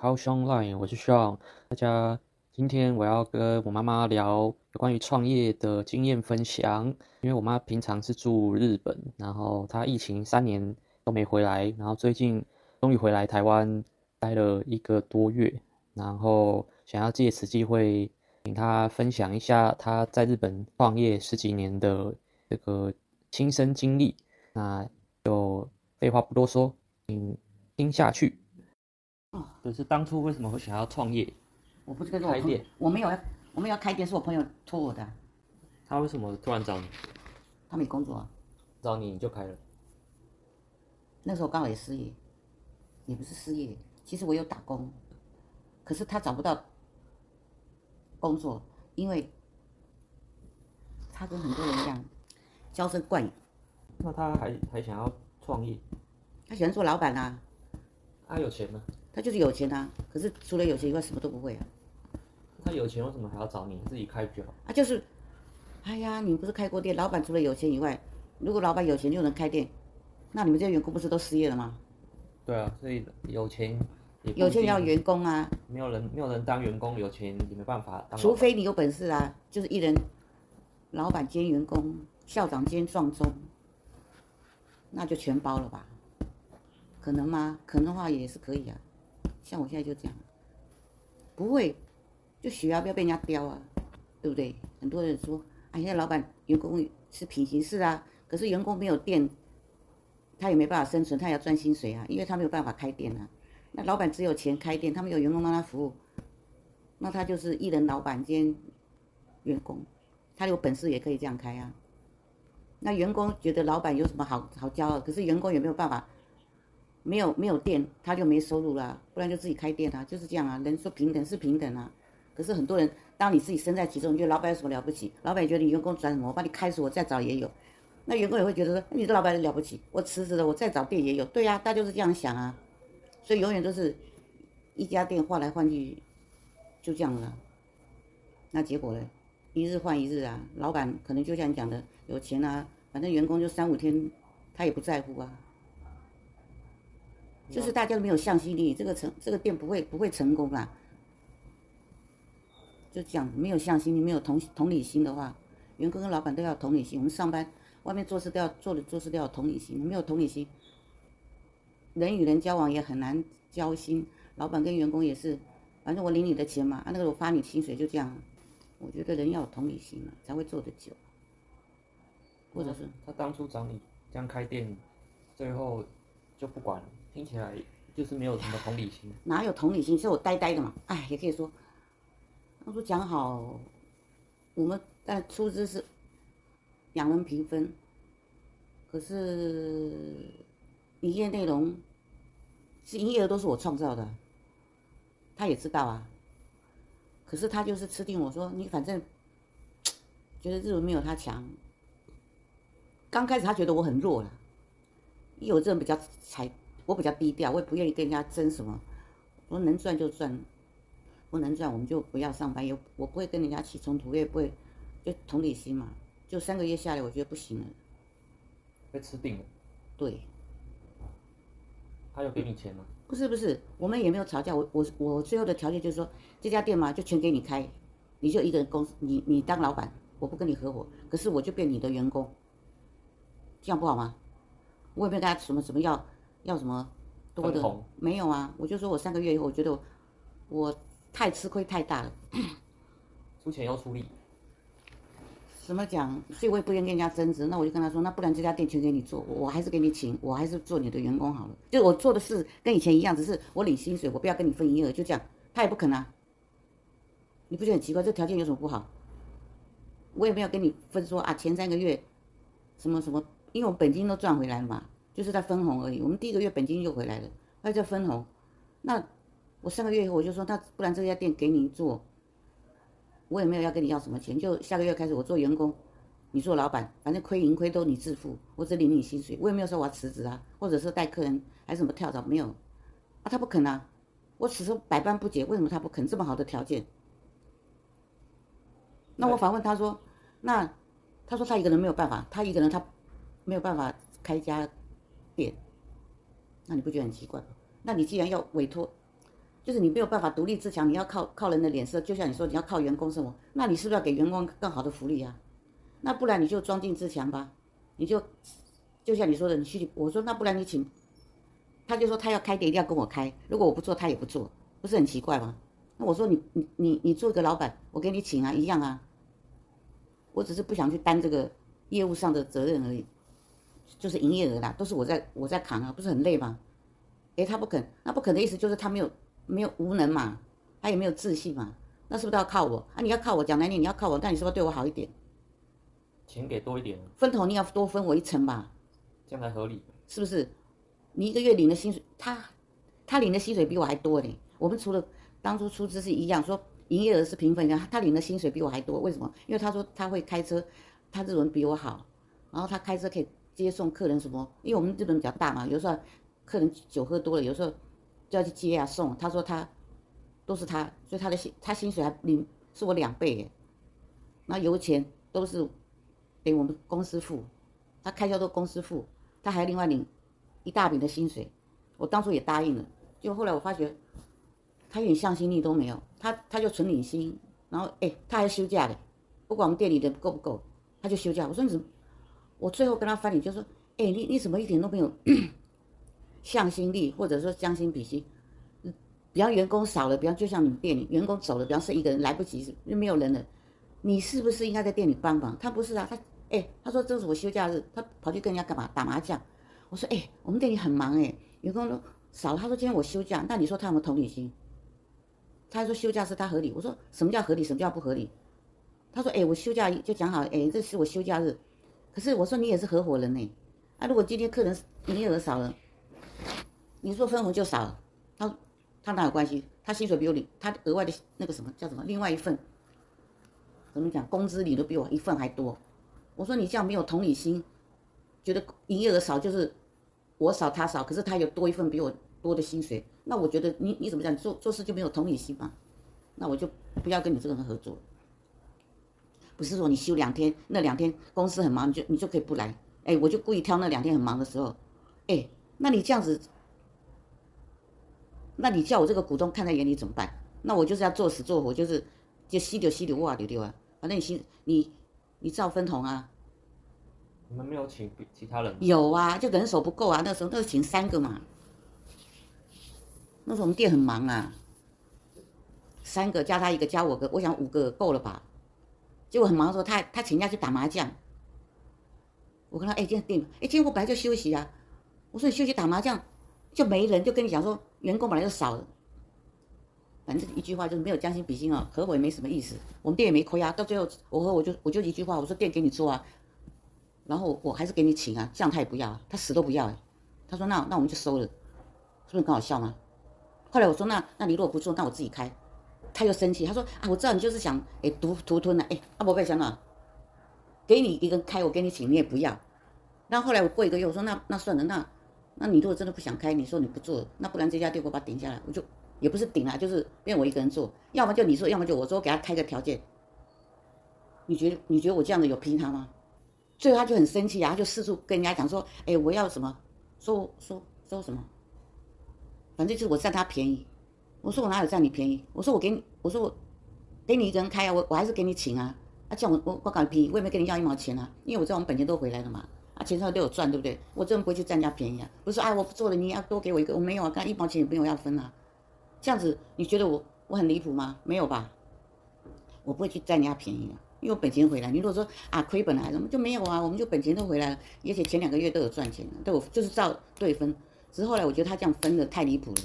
How Sean Line，我是 Sean。大家，今天我要跟我妈妈聊有关于创业的经验分享。因为我妈平常是住日本，然后她疫情三年都没回来，然后最近终于回来台湾待了一个多月，然后想要借此机会请她分享一下她在日本创业十几年的这个亲身经历。那就废话不多说，请听下去。哦，就是当初为什么会想要创业？我不是跟我开店，我没有要，我没有要开店，是我朋友托我的。他为什么突然找你？他没工作啊。找你你就开了。那时候刚好也失业，也不是失业，其实我有打工，可是他找不到工作，因为他跟很多人一样，娇生惯养。那他还还想要创业？他喜欢做老板啊。他有钱吗？他就是有钱啊，可是除了有钱以外什么都不会啊。他有钱为什么还要找你？自己开就好。啊，就是，哎呀，你不是开过店？老板除了有钱以外，如果老板有钱就能开店，那你们这些员工不是都失业了吗？对啊，所以有钱也有钱要员工啊。没有人没有人当员工，有钱也没办法当。除非你有本事啊，就是一人，老板兼员工，校长兼壮中，那就全包了吧。可能吗？可能的话也是可以啊，像我现在就这样，不会，就血压，不要被人家飙啊，对不对？很多人说，啊，现在，老板员工是平行式啊，可是员工没有店，他也没办法生存，他也要赚薪水啊，因为他没有办法开店啊。那老板只有钱开店，他没有员工帮他服务，那他就是一人老板兼员工，他有本事也可以这样开啊。那员工觉得老板有什么好好骄傲？可是员工也没有办法。没有没有店，他就没收入啦，不然就自己开店啊，就是这样啊。人说平等是平等啊，可是很多人，当你自己身在其中，你觉得老板有什么了不起？老板觉得你员工转什么，我把你开除，我再找也有。那员工也会觉得说，你这老板了不起，我辞职了，我再找店也有。对呀、啊，大家就是这样想啊。所以永远都是一家店换来换去，就这样了。那结果呢？一日换一日啊。老板可能就像你讲的，有钱啊，反正员工就三五天，他也不在乎啊。就是大家都没有向心力，这个成这个店不会不会成功啦。就讲，没有向心力，没有同同理心的话，员工跟老板都要同理心。我们上班外面做事都要做的做事都要同理心，没有同理心，人与人交往也很难交心。老板跟员工也是，反正我领你的钱嘛，啊那个我发你薪水就这样。我觉得人要有同理心嘛，才会做得久。或者是他当初找你这样开店，最后就不管了。听起来就是没有什么同理心，哪有同理心？是我呆呆的嘛？哎，也可以说，当初讲好，我们但出资是两人平分，可是营业内容是营业额都是我创造的，他也知道啊。可是他就是吃定我说，你反正觉得日文没有他强。刚开始他觉得我很弱了，因为我这人比较才。我比较低调，我也不愿意跟人家争什么。我说能赚就赚，不能赚我们就不要上班。也我不会跟人家起冲突，我也不会，就同理心嘛。就三个月下来，我觉得不行了，被吃定了。对。他有给你钱吗？不是不是，我们也没有吵架。我我我最后的条件就是说，这家店嘛就全给你开，你就一个人公司，你你当老板，我不跟你合伙，可是我就变你的员工，这样不好吗？我也没有跟他什么什么要。要什么多的？没有啊，我就说我三个月以后，我觉得我，我太吃亏太大了，出钱要出力。怎么讲？所以我也不愿意跟人家争执。那我就跟他说，那不然这家店全给你做，我还是给你请，我还是做你的员工好了。就我做的事跟以前一样，只是我领薪水，我不要跟你分营业额，就这样。他也不肯啊。你不觉得很奇怪？这条件有什么不好？我也没有跟你分说啊，前三个月什么什么，因为我本金都赚回来了嘛。就是在分红而已，我们第一个月本金就回来了，还在分红。那我三个月以后我就说，那不然这家店给你做，我也没有要跟你要什么钱，就下个月开始我做员工，你做老板，反正亏盈亏都你自负，我只领你薪水，我也没有说我要辞职啊，或者是带客人还是什么跳蚤，没有。啊，他不肯啊，我此时百般不解，为什么他不肯这么好的条件？那我反问他说，那他说他一个人没有办法，他一个人他。没有办法开家店，那你不觉得很奇怪吗？那你既然要委托，就是你没有办法独立自强，你要靠靠人的脸色，就像你说你要靠员工生活，那你是不是要给员工更好的福利啊？那不然你就装进自强吧，你就就像你说的，你去我说那不然你请，他就说他要开店一定要跟我开，如果我不做他也不做，不是很奇怪吗？那我说你你你你做一个老板，我给你请啊，一样啊。我只是不想去担这个业务上的责任而已，就是营业额啦，都是我在我在扛啊，不是很累吗？诶，他不肯，那不肯的意思就是他没有没有无能嘛，他也没有自信嘛，那是不是都要靠我啊？你要靠我讲难听，你要靠我，那你是不是对我好一点？钱给多一点，分头你要多分我一成吧，这样才合理，是不是？你一个月领的薪水，他他领的薪水比我还多呢。我们除了当初出资是一样说。营业额是平分的，他领的薪水比我还多，为什么？因为他说他会开车，他日文比我好，然后他开车可以接送客人什么？因为我们日本比较大嘛，有时候客人酒喝多了，有时候就要去接啊送。他说他都是他，所以他的薪他薪水还领是我两倍耶。那油钱都是给我们公司付，他开销都公司付，他还另外领一大笔的薪水。我当初也答应了，就后来我发觉。他一点向心力都没有，他他就纯领薪，然后哎，他还休假的，不管我们店里的够不够，他就休假。我说你怎么？我最后跟他翻脸，就说，哎，你你怎么一点都没有 向心力，或者说将心比心？比方员工少了，比方就像你们店里员工走了，比方剩一个人来不及，又没有人了，你是不是应该在店里帮忙？他不是啊，他哎，他说这是我休假日，他跑去跟人家干嘛？打麻将。我说哎，我们店里很忙哎，员工都少了。他说今天我休假，那你说他有没有同理心？他说休假是他合理，我说什么叫合理，什么叫不合理？他说哎，我休假就讲好，哎，这是我休假日。可是我说你也是合伙人呢，啊，如果今天客人营业额少了，你说分红就少了，他他哪有关系？他薪水比我领，他额外的那个什么叫什么？另外一份怎么讲？工资领的比我一份还多。我说你这样没有同理心，觉得营业额少就是我少他少，可是他有多一份比我多的薪水。那我觉得你你怎么讲？做做事就没有同理心嘛？那我就不要跟你这个人合作。不是说你休两天，那两天公司很忙，你就你就可以不来。哎，我就故意挑那两天很忙的时候。哎，那你这样子，那你叫我这个股东看在眼里怎么办？那我就是要做死做活，就是就吸溜吸溜哇溜溜啊！反正你心你你照分红啊。你们没有请其他人？有啊，就人手不够啊。那时候那是请三个嘛。那时候我们店很忙啊，三个加他一个加我个，我想五个够了吧？结果很忙的时候，他他请假去打麻将。我跟他哎，今天店哎，今天我本来就休息啊。我说你休息打麻将就没人，就跟你讲说员工本来就少了。反正一句话就是没有将心比心啊，合伙也没什么意思。我们店也没亏啊，到最后我和我就我就一句话，我说店给你做啊，然后我还是给你请啊，这样他也不要，啊他死都不要哎。他说那那我们就收了，是不是很好笑吗？后来我说那那你如果不做，那我自己开。他又生气，他说啊，我知道你就是想哎独独吞了哎，阿伯别想了，给你一个开，我给你请，你也不要。然后来我过一个月，我说那那算了，那那你如果真的不想开，你说你不做，那不然这家店我把它顶下来，我就也不是顶啊，就是变我一个人做，要么就你说，要么就我说，给他开个条件。你觉得你觉得我这样子有批他吗？最后他就很生气啊，他就四处跟人家讲说，哎，我要什么，说说说什么。反正就是我占他便宜，我说我哪有占你便宜？我说我给你，我说我给你一个人开啊，我我还是给你请啊，啊叫我我我搞便宜，我也没跟你要一毛钱啊，因为我知道我们本钱都回来了嘛，啊钱上都有赚，对不对？我真不会去占人家便宜啊，不是说哎我不做了，你要多给我一个，我没有啊，刚才一毛钱也没有要分啊，这样子你觉得我我很离谱吗？没有吧？我不会去占人家便宜啊，因为我本钱回来。你如果说啊亏本了，怎么就没有啊？我们就本钱都回来了，而且前两个月都有赚钱，都有就是照对分。只是后来我觉得他这样分的太离谱了，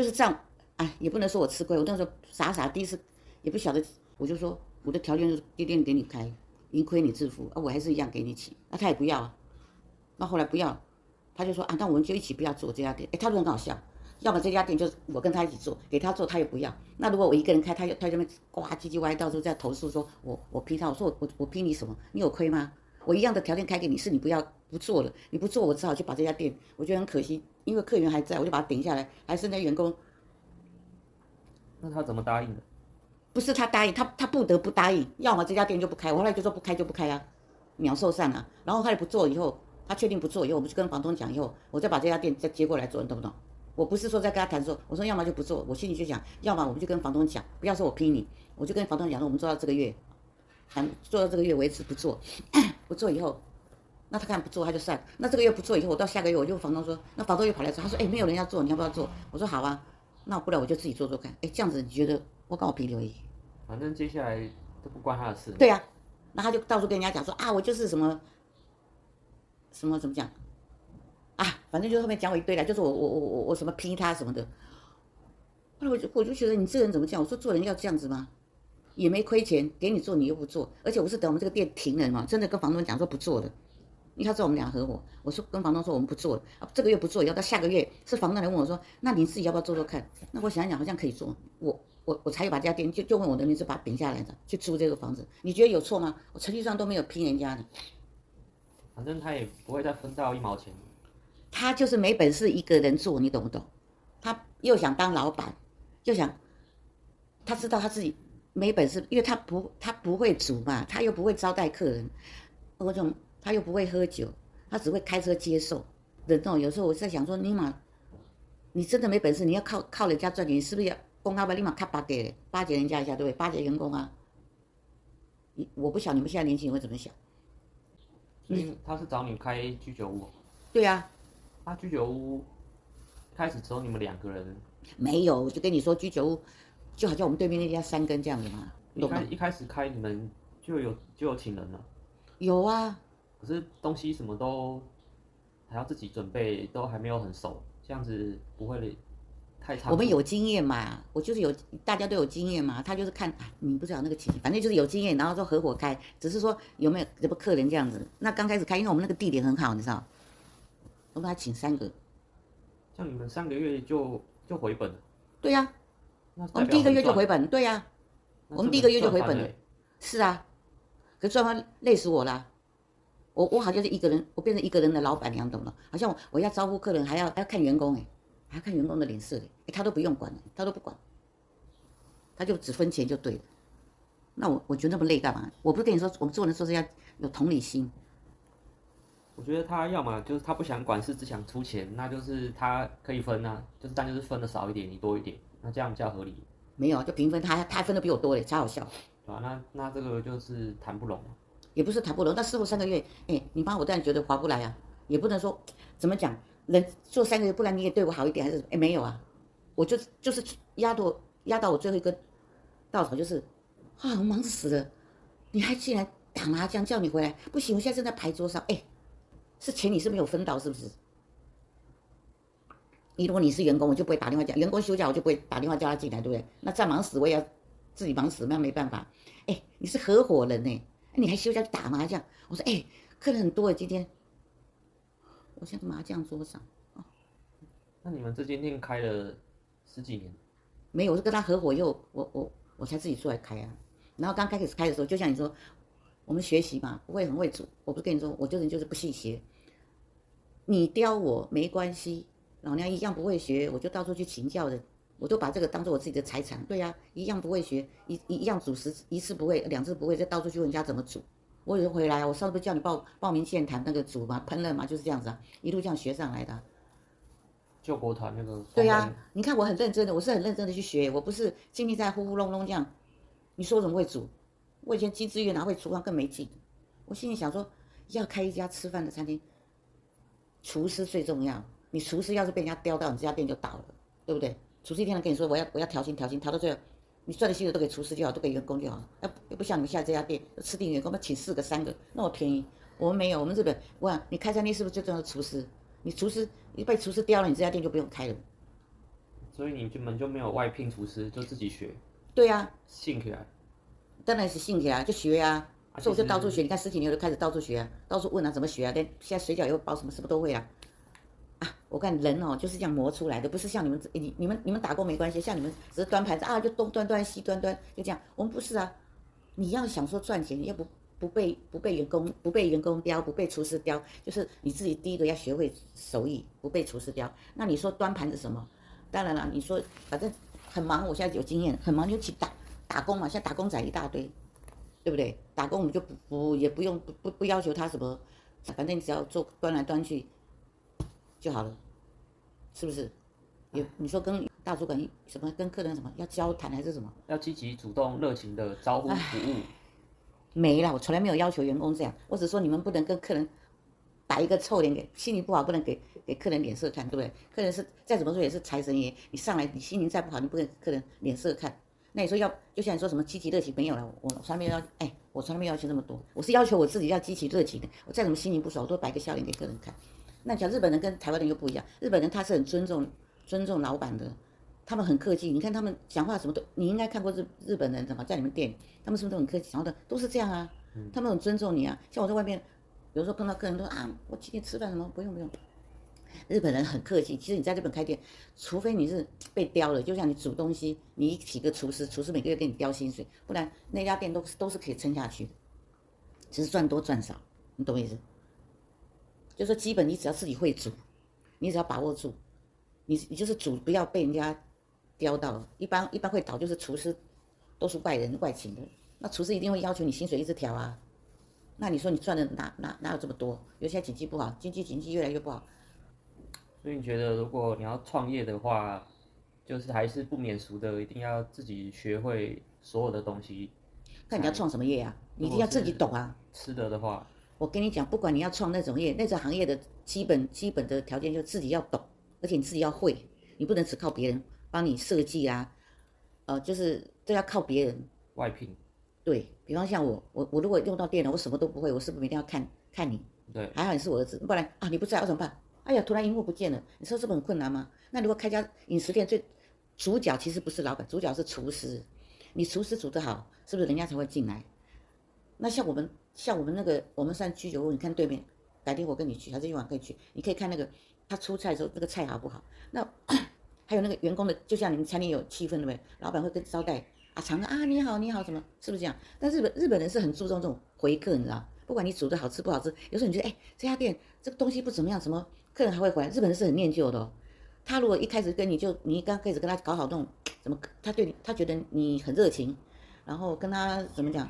就是这样，哎，也不能说我吃亏，我那时候傻傻第一次，也不晓得，我就说我的条件是天天给你开，盈亏你自负啊，我还是一样给你请，那他也不要啊，那后来不要，他就说啊，那我们就一起不要做这家店，哎，他说很搞笑，要么这家店就是我跟他一起做，给他做他也不要，那如果我一个人开，他就他就那边呱唧唧歪，到时候再投诉说我我批他，我说我我我批你什么？你有亏吗？我一样的条件开给你，是你不要不做了，你不做，我只好去把这家店，我觉得很可惜，因为客源还在，我就把它顶下来，还是那员工。那他怎么答应的？不是他答应，他他不得不答应，要么这家店就不开，我后来就说不开就不开啊，鸟兽散啊。然后他也不做以后，他确定不做以后，我们就跟房东讲以后，我再把这家店再接过来做，你懂不懂？我不是说在跟他谈说，我说要么就不做，我心里就想，要么我们就跟房东讲，不要说我批你，我就跟房东讲说，我们做到这个月，谈做到这个月为止不做，不做以后。那他看不做他就算了，那这个月不做以后，我到下个月我就房东说，那房东又跑来说，他说，哎，没有人要做，你要不要做？我说好啊，那不然我就自己做做看。哎，这样子你觉得我跟我评留意？反正接下来都不关他的事。对呀、啊，那他就到处跟人家讲说啊，我就是什么什么怎么讲啊，反正就后面讲我一堆了，就是我我我我我什么批他什么的。后来我就我就觉得你这个人怎么这样？我说做人要这样子吗？也没亏钱，给你做你又不做，而且我是等我们这个店停了嘛，真的跟房东讲说不做了。因为他知道我们俩合伙，我说跟房东说我们不做了，啊，这个月不做，要到下个月是房东来问我说，那你自己要不要做做看？那我想一想，好像可以做，我我我才有把这家店就就问我的名字把它顶下来的，去租这个房子，你觉得有错吗？我程序上都没有批人家的，反正他也不会再分到一毛钱。他就是没本事一个人做，你懂不懂？他又想当老板，又想，他知道他自己没本事，因为他不他不会煮嘛，他又不会招待客人，我总。他又不会喝酒，他只会开车接送人哦。有时候我在想说，你妈，你真的没本事，你要靠靠人家赚钱，你是不是要公开吧？立马卡巴给巴结人家一下，对不对？巴结员工啊！你我不晓得你们现在年轻人会怎么想。嗯，他是找你开居酒屋。对呀、啊。他居酒屋开始只有你们两个人。没有，我就跟你说，居酒屋就好像我们对面那家三根这样子嘛。一开一开始开你们就有就有请人了。有啊。可是东西什么都还要自己准备，都还没有很熟，这样子不会太差。我们有经验嘛，我就是有，大家都有经验嘛。他就是看，啊、你不知道那个情形，反正就是有经验，然后就合伙开，只是说有没有什么客人这样子。那刚开始开，因为我们那个地点很好，你知道，我们还请三个。像你们三个月就就回本了？对呀、啊，我们第一个月就回本，对呀、啊，我们第一个月就回本了。是啊，可是赚翻累死我了。我我好像是一个人，我变成一个人的老板娘，懂了？好像我，我要招呼客人，还要还要看员工，哎，还要看员工的脸色，哎，他都不用管，他都不管，他就只分钱就对了。那我我觉得那么累干嘛？我不是跟你说，我们做人做事要有同理心。我觉得他要么就是他不想管事，只想出钱，那就是他可以分啊，就是但就是分的少一点，你多一点，那这样比较合理。没有啊，就平分，他他分的比我多嘞，超好笑。对吧？那那这个就是谈不拢。也不是谈不拢，那师傅三个月，哎，你帮我当然觉得划不来啊，也不能说怎么讲，人做三个月，不然你也对我好一点，还是哎没有啊，我就就是压到压到我最后一根稻草，就是啊，我忙死了，你还进来打麻将叫你回来，不行，我现在正在牌桌上，哎，是钱你是没有分到是不是？你如果你是员工，我就不会打电话叫员工休假，我就不会打电话叫他进来，对不对？那再忙死我也要自己忙死，那没办法，哎，你是合伙人呢。你还休假去打麻将？我说，哎，客人很多哎，今天。我现在麻将桌上。哦。那你们这间店开了十几年？没有，我是跟他合伙以后，我我我才自己出来开啊。然后刚开始开的时候，就像你说，我们学习嘛，不会很会煮。我不是跟你说，我这人就是不信邪。你刁我没关系，老娘一样不会学，我就到处去请教的。我都把这个当做我自己的财产，对呀、啊，一样不会学，一一样煮食，一次不会，两次不会，再到处去问人家怎么煮。我有时候回来，我上次不是叫你报报名现谈那个煮嘛，烹饪嘛，就是这样子啊，一路这样学上来的。救国团那个。对呀、啊，你看我很认真的，我是很认真的去学，我不是今天在呼呼隆隆这样。你说我怎么会煮？我以前金志月哪会厨房更没劲？我心里想说，要开一家吃饭的餐厅，厨师最重要。你厨师要是被人家刁到，你这家店就倒了，对不对？厨师一天天跟你说，我要我要调薪调薪调到最后，你赚的薪水都给厨师就好，都给员工就好。要又不像你们现在这家店，吃定员工，要请四个三个那么便宜。我们没有，我们日本，哇，你开餐厅是不是最重要的厨师？你厨师你被厨师刁了，你这家店就不用开了。所以你们就没有外聘厨师，就自己学。对呀、啊。信起来。当然是兴起来，就学呀、啊。所以我就到处学，你看十几年我就开始到处学啊，到处问啊，怎么学啊？连现在水饺也会包，什么什么都会啊。啊，我看人哦就是这样磨出来的，不是像你们你你们你们打工没关系，像你们只是端盘子啊，就东端端西端端就这样。我们不是啊，你要想说赚钱，你要不不被不被员工不被员工刁，不被厨师刁，就是你自己第一个要学会手艺，不被厨师刁。那你说端盘子什么？当然了，你说反正很忙，我现在有经验，很忙就去打打工嘛，现在打工仔一大堆。对不对？打工我们就不不也不用不不不要求他什么，反正你只要做端来端去就好了，是不是？有你说跟大主管什么跟客人什么要交谈还是什么？要积极主动热情的招呼服务。没了，我从来没有要求员工这样，我只说你们不能跟客人打一个臭脸给，心情不好不能给给客人脸色看，对不对？客人是再怎么说也是财神爷，你上来你心情再不好，你不给客人脸色看。那你说要就像你说什么积极热情没有了，我从来没有要，哎，我从来没有要求这么多，我是要求我自己要积极热情的。我再怎么心情不爽，我都摆个笑脸给客人看。那讲日本人跟台湾人又不一样，日本人他是很尊重尊重老板的，他们很客气。你看他们讲话什么都，你应该看过日日本人怎么在你们店里，他们是不是都很客气？然后的都是这样啊，他们很尊重你啊。像我在外面，有时候碰到客人都说啊，我请你吃饭什么，不用不用。日本人很客气，其实你在日本开店，除非你是被刁了，就像你煮东西，你请个厨师，厨师每个月给你刁薪水，不然那家店都是都是可以撑下去的，只是赚多赚少，你懂我意思？就是基本你只要自己会煮，你只要把握住，你你就是煮不要被人家刁到，一般一般会倒就是厨师都是外人外请的，那厨师一定会要求你薪水一直调啊，那你说你赚的哪哪哪有这么多？尤其现在经济不好，经济经济越来越不好。所以你觉得，如果你要创业的话，就是还是不免俗的，一定要自己学会所有的东西。看你要创什么业啊？你一定要自己懂啊。吃的的话，我跟你讲，不管你要创那种业，那种行业的基本基本的条件就自己要懂，而且你自己要会，你不能只靠别人帮你设计啊，呃，就是这要靠别人。外聘。对，比方像我，我我如果用到电脑，我什么都不会，我是不是一定要看看你？对。还好你是我儿子，不然啊，你不在我怎么办？哎呀，突然荧幕不见了，你说这不很困难吗？那如果开家饮食店，最主角其实不是老板，主角是厨师。你厨师煮得好，是不是人家才会进来？那像我们，像我们那个，我们算居酒屋，你看对面，改天我跟你去，还是一晚可以去，你可以看那个他出菜的时候，那个菜好不好？那 还有那个员工的，就像你们餐厅有气氛，对不对？老板会跟招待啊，常啊，你好，你好，什么？是不是这样？但日本日本人是很注重这种回客，你知道？不管你煮的好吃不好吃，有时候你觉得，哎，这家店这个东西不怎么样，什么？客人还会回来，日本人是很念旧的哦。他如果一开始跟你就你刚开始跟他搞好那种，怎么他对你他觉得你很热情，然后跟他怎么讲，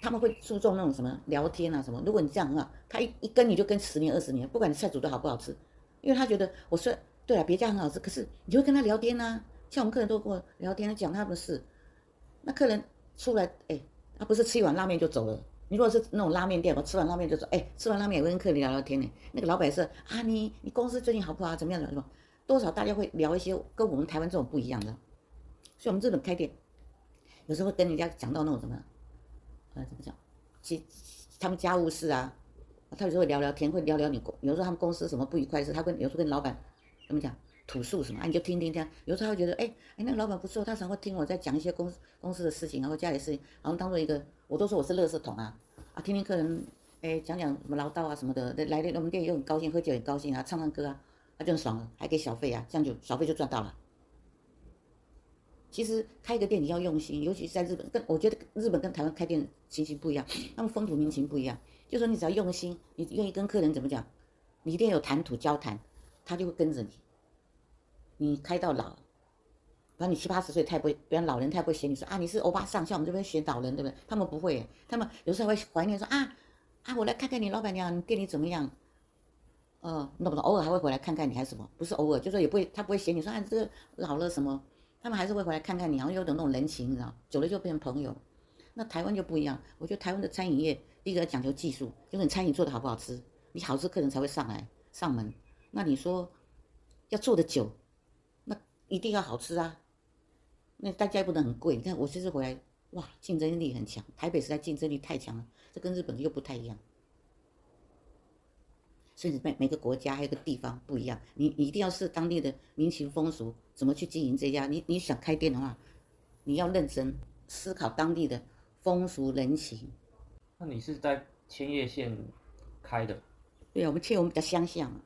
他们会注重那种什么聊天啊什么。如果你这样很好，他一一跟你就跟十年二十年，不管你菜煮的好不好吃，因为他觉得我说对了，别家很好吃，可是你就会跟他聊天呐。像我们客人都跟我聊天，讲他们的事，那客人出来哎，他不是吃一碗拉面就走了。你如果是那种拉面店，我吃完拉面就说，哎，吃完拉面也会跟客人聊聊天呢。那个老板是啊，你你公司最近好不好？怎么样的什么？多少大家会聊一些跟我们台湾这种不一样的。所以我们这种开店，有时候跟人家讲到那种什么，呃，怎么讲？其他们家务事啊，他有时候聊聊天，会聊聊你公，有时候他们公司什么不愉快的事，他跟有时候跟老板怎么讲？吐诉什么啊？你就听听听。有时候他会觉得，哎哎，那个老板不错，他常会听我在讲一些公公司的事情，然后家里事情，然后当做一个，我都说我是垃圾桶啊啊，听听客人哎讲讲什么唠叨啊什么的，来来我们店又很高兴，喝酒也高兴啊，唱唱歌啊，他就很爽了，还给小费啊，这样就小费就赚到了。其实开一个店你要用心，尤其是在日本，跟我觉得日本跟台湾开店情形不一样，他们风土民情不一样。就说你只要用心，你愿意跟客人怎么讲，你一定有谈吐交谈，他就会跟着你。你开到老，反正你七八十岁，他也不会，别人老人他也不会嫌你说啊，你是欧巴上，像我们这边嫌老人，对不对？他们不会，他们有时候会怀念说啊啊，我来看看你老板娘，你店里怎么样？呃，那不懂，偶尔还会回来看看你，还是什么？不是偶尔，就说也不会，他不会嫌你说啊，这个老了什么？他们还是会回来看看你，然后有点那种人情，你知道，久了就变成朋友。那台湾就不一样，我觉得台湾的餐饮业一个要讲究技术，就是你餐饮做的好不好吃，你好吃客人才会上来上门。那你说要做的久。那一定要好吃啊！那大家也不能很贵。你看我这次回来，哇，竞争力很强。台北实在竞争力太强了，这跟日本又不太一样。甚至每每个国家还有个地方不一样，你你一定要是当地的民情风俗，怎么去经营这家？你你想开店的话，你要认真思考当地的风俗人情。那你是在千叶县开的？对啊，我们千叶我们比较乡下嘛，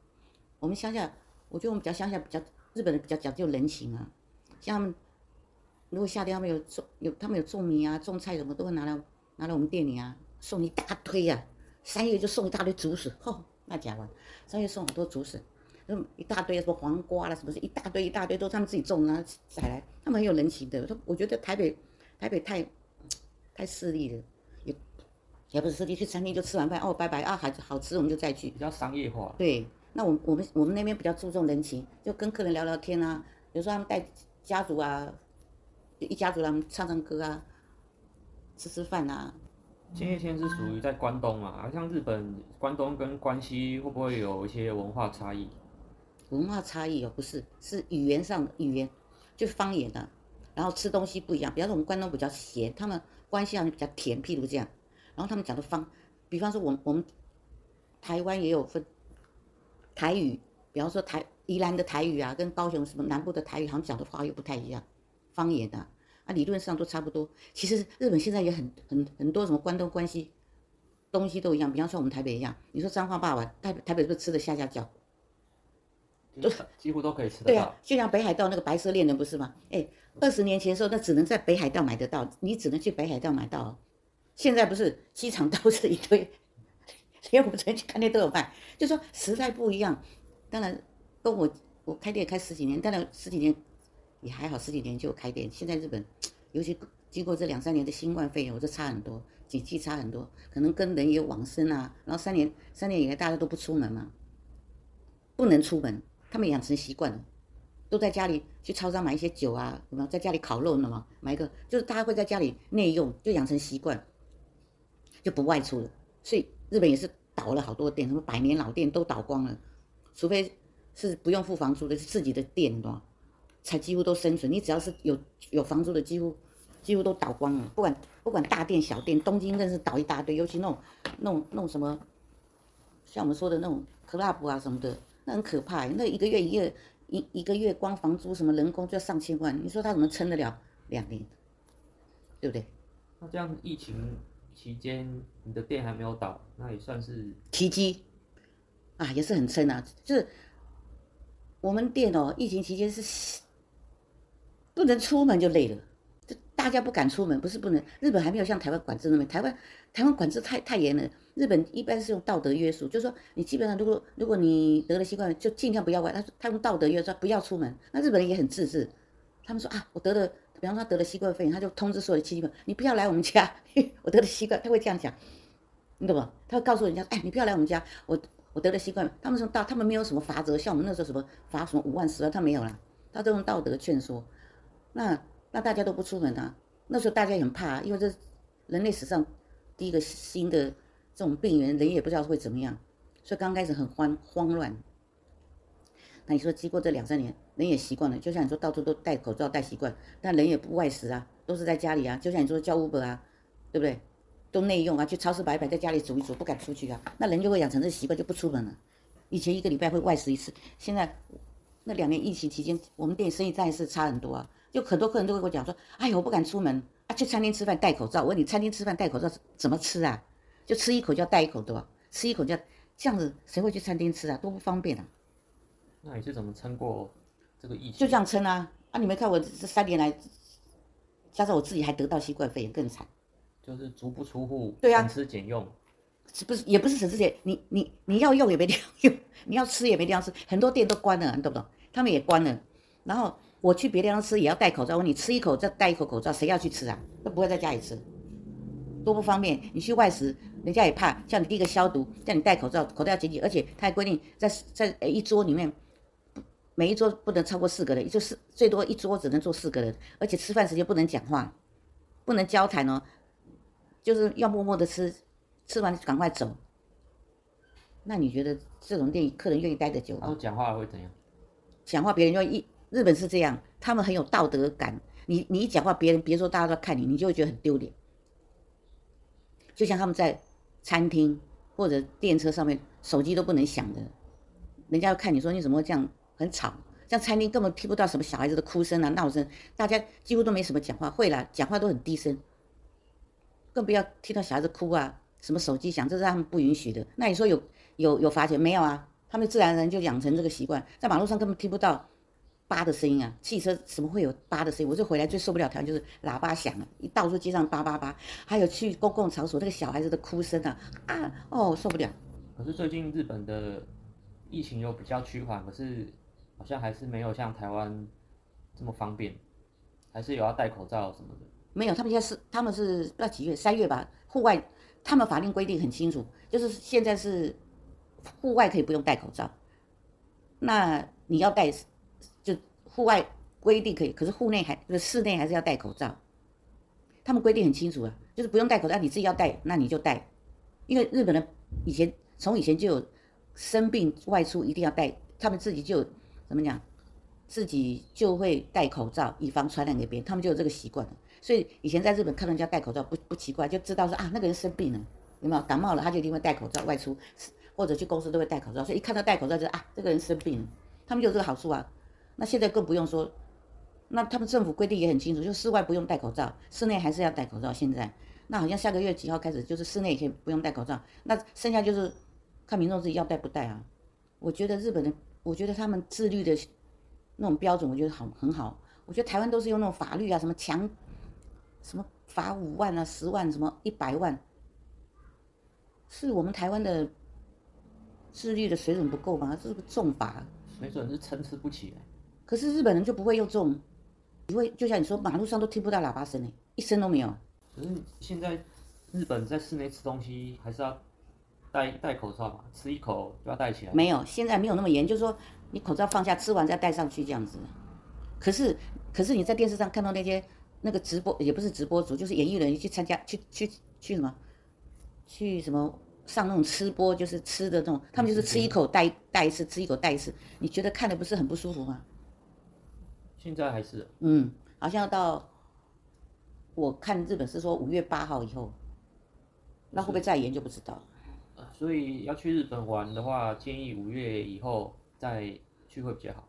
我们乡下，我觉得我们比较乡下比较。日本人比较讲究人情啊，像他们如果夏天他们有种有他们有种米啊、种菜什么，都会拿来拿来我们店里啊，送一大堆啊。三月就送一大堆竹笋，吼，那家伙，三月送好多竹笋，那一大堆什么黄瓜啦，什么是一大堆一大堆都是他们自己种啊，采来，他们很有人情的。他我觉得台北台北太太势利了，也也不是特地去餐厅就吃完饭哦，拜拜啊，还好吃我们就再去。比较商业化。对，那我我们我们那边比较注重人情，就跟客人聊聊天啊，有时候他们带家族啊，一家族他们唱唱歌啊，吃吃饭啊。千叶县是属于在关东嘛，像日本关东跟关西会不会有一些文化差异？文化差异哦，不是，是语言上的语言，就方言的，然后吃东西不一样。比方说我们关东比较咸，他们关西好像比较甜，譬如这样。然后他们讲的方，比方说我们我们台湾也有分台语，比方说台宜兰的台语啊，跟高雄什么南部的台语，好像讲的话又不太一样，方言的，啊，理论上都差不多。其实日本现在也很很很多什么关东关西东西都一样，比方说我们台北一样，你说彰化霸王，台台北是不是吃的下下叫？都几乎都可以吃得到。对啊，就像北海道那个白色恋人不是吗？哎，二十年前的时候，那只能在北海道买得到，你只能去北海道买到。现在不是机场都是一堆，连我们昨天去看店都有卖。就说时代不一样，当然跟我我开店开十几年，当然十几年也还好，十几年就开店。现在日本，尤其经过这两三年的新冠肺炎，我就差很多，景气差很多，可能跟人也有往生啊。然后三年三年以来大家都不出门嘛，不能出门。他们养成习惯了，都在家里去超商买一些酒啊，什么在家里烤肉呢嘛？买一个，就是大家会在家里内用，就养成习惯，就不外出了。所以日本也是倒了好多店，什么百年老店都倒光了，除非是不用付房租的，是自己的店，对吧？才几乎都生存。你只要是有有房租的，几乎几乎都倒光了。不管不管大店小店，东京更是倒一大堆，尤其那种那种那种什么，像我们说的那种 club 啊什么的。那很可怕，那一个月一月一一个月光房租什么人工就要上千万，你说他怎么撑得了两年？对不对？那这样疫情期间你的店还没有倒，那也算是奇迹啊，也是很撑啊。就是我们店哦，疫情期间是不能出门就累了，就大家不敢出门，不是不能，日本还没有像台湾管制那么，台湾台湾管制太太严了。日本一般是用道德约束，就是说你基本上如果如果你得了新冠，就尽量不要外。他他用道德约束，不要出门。那日本人也很自制，他们说啊，我得了，比方说他得了新冠肺炎，他就通知所有的亲戚朋友，你不要来我们家，我得了新冠，他会这样讲，你懂吗？他会告诉人家，哎，你不要来我们家，我我得了新冠。他们说道他们没有什么罚则，像我们那时候什么罚什么五万十万，他没有了，他都用道德劝说。那那大家都不出门啊，那时候大家也很怕，因为这人类史上第一个新的。这种病源，人也不知道会怎么样，所以刚开始很慌慌乱。那你说经过这两三年，人也习惯了，就像你说到处都戴口罩戴习惯，但人也不外食啊，都是在家里啊，就像你说叫 Uber 啊，对不对？都内用啊，去超市摆摆，在家里煮一煮，不敢出去啊，那人就会养成这习惯，就不出门了。以前一个礼拜会外食一次，现在那两年疫情期间，我们店生意再是差很多啊，就很多客人都会跟我讲说，哎呦，我不敢出门啊，去餐厅吃饭戴口罩。我问你，餐厅吃饭戴口罩怎么吃啊？就吃一口就要戴一口的吧，吃一口就要这样子，谁会去餐厅吃啊？多不方便啊！那你是怎么撑过这个疫情？就这样撑啊！啊，你没看我这三年来，加上我自己还得到新冠肺炎更惨，就是足不出户，对啊，省吃俭用，是不是也不是省吃俭，你你你要用也没地方用，你要吃也没地方吃，很多店都关了，你懂不懂？他们也关了，然后我去别地方吃也要戴口罩，我你吃一口再戴一口口罩，谁要去吃啊？都不会在家里吃。多不方便，你去外食，人家也怕，叫你第一个消毒，叫你戴口罩，口罩要紧紧，而且他还规定在在一桌里面，每一桌不能超过四个人，就是最多一桌只能坐四个人，而且吃饭时间不能讲话，不能交谈哦，就是要默默的吃，吃完赶快走。那你觉得这种店客人愿意待得久吗？他讲话会怎样？讲话别人就一日本是这样，他们很有道德感，你你一讲话，别人别说大家都看你，你就会觉得很丢脸。就像他们在餐厅或者电车上面，手机都不能响的，人家要看你说你怎么会这样很吵，像餐厅根本听不到什么小孩子的哭声啊、闹声，大家几乎都没什么讲话，会啦，讲话都很低声，更不要听到小孩子哭啊，什么手机响，这是他们不允许的。那你说有有有罚钱没有啊？他们自然而然就养成这个习惯，在马路上根本听不到。叭的声音啊，汽车怎么会有叭的声音？我就回来最受不了条件就是喇叭响了，一到处街上叭叭叭，还有去公共场所那个小孩子的哭声啊啊哦受不了。可是最近日本的疫情又比较趋缓，可是好像还是没有像台湾这么方便，还是有要戴口罩什么的。没有，他们现在是他们是不知道几月三月吧，户外他们法令规定很清楚，就是现在是户外可以不用戴口罩，那你要戴，就户外规定可以，可是户内还就是室内还是要戴口罩。他们规定很清楚啊，就是不用戴口罩，你自己要戴，那你就戴。因为日本人以前从以前就有生病外出一定要戴，他们自己就怎么讲，自己就会戴口罩，以防传染给别人，他们就有这个习惯。所以以前在日本看人家戴口罩不不奇怪，就知道说啊那个人生病了，有没有感冒了，他就一定会戴口罩外出，或者去公司都会戴口罩。所以一看到戴口罩就啊这个人生病了，他们就有这个好处啊。那现在更不用说。那他们政府规定也很清楚，就室外不用戴口罩，室内还是要戴口罩。现在，那好像下个月几号开始，就是室内也可以不用戴口罩。那剩下就是看民众自己要戴不戴啊。我觉得日本的，我觉得他们自律的那种标准，我觉得好很好。我觉得台湾都是用那种法律啊，什么强，什么罚五万啊、十万、什么一百万，是我们台湾的自律的水准不够吗？这是个重罚，水准是参差不齐。可是日本人就不会用这种。你会就像你说，马路上都听不到喇叭声呢，一声都没有。可是现在日本在室内吃东西还是要戴戴口罩嘛，吃一口就要戴起来。没有，现在没有那么严，就是说你口罩放下，吃完再戴上去这样子。可是，可是你在电视上看到那些那个直播，也不是直播主，就是演艺人员去参加去去去什么，去什么上那种吃播，就是吃的那种，他们就是吃一口戴戴一次，吃一口戴一次，你觉得看的不是很不舒服吗？现在还是，嗯，好像到我看日本是说五月八号以后，那会不会再延就不知道。所以要去日本玩的话，建议五月以后再去会比较好。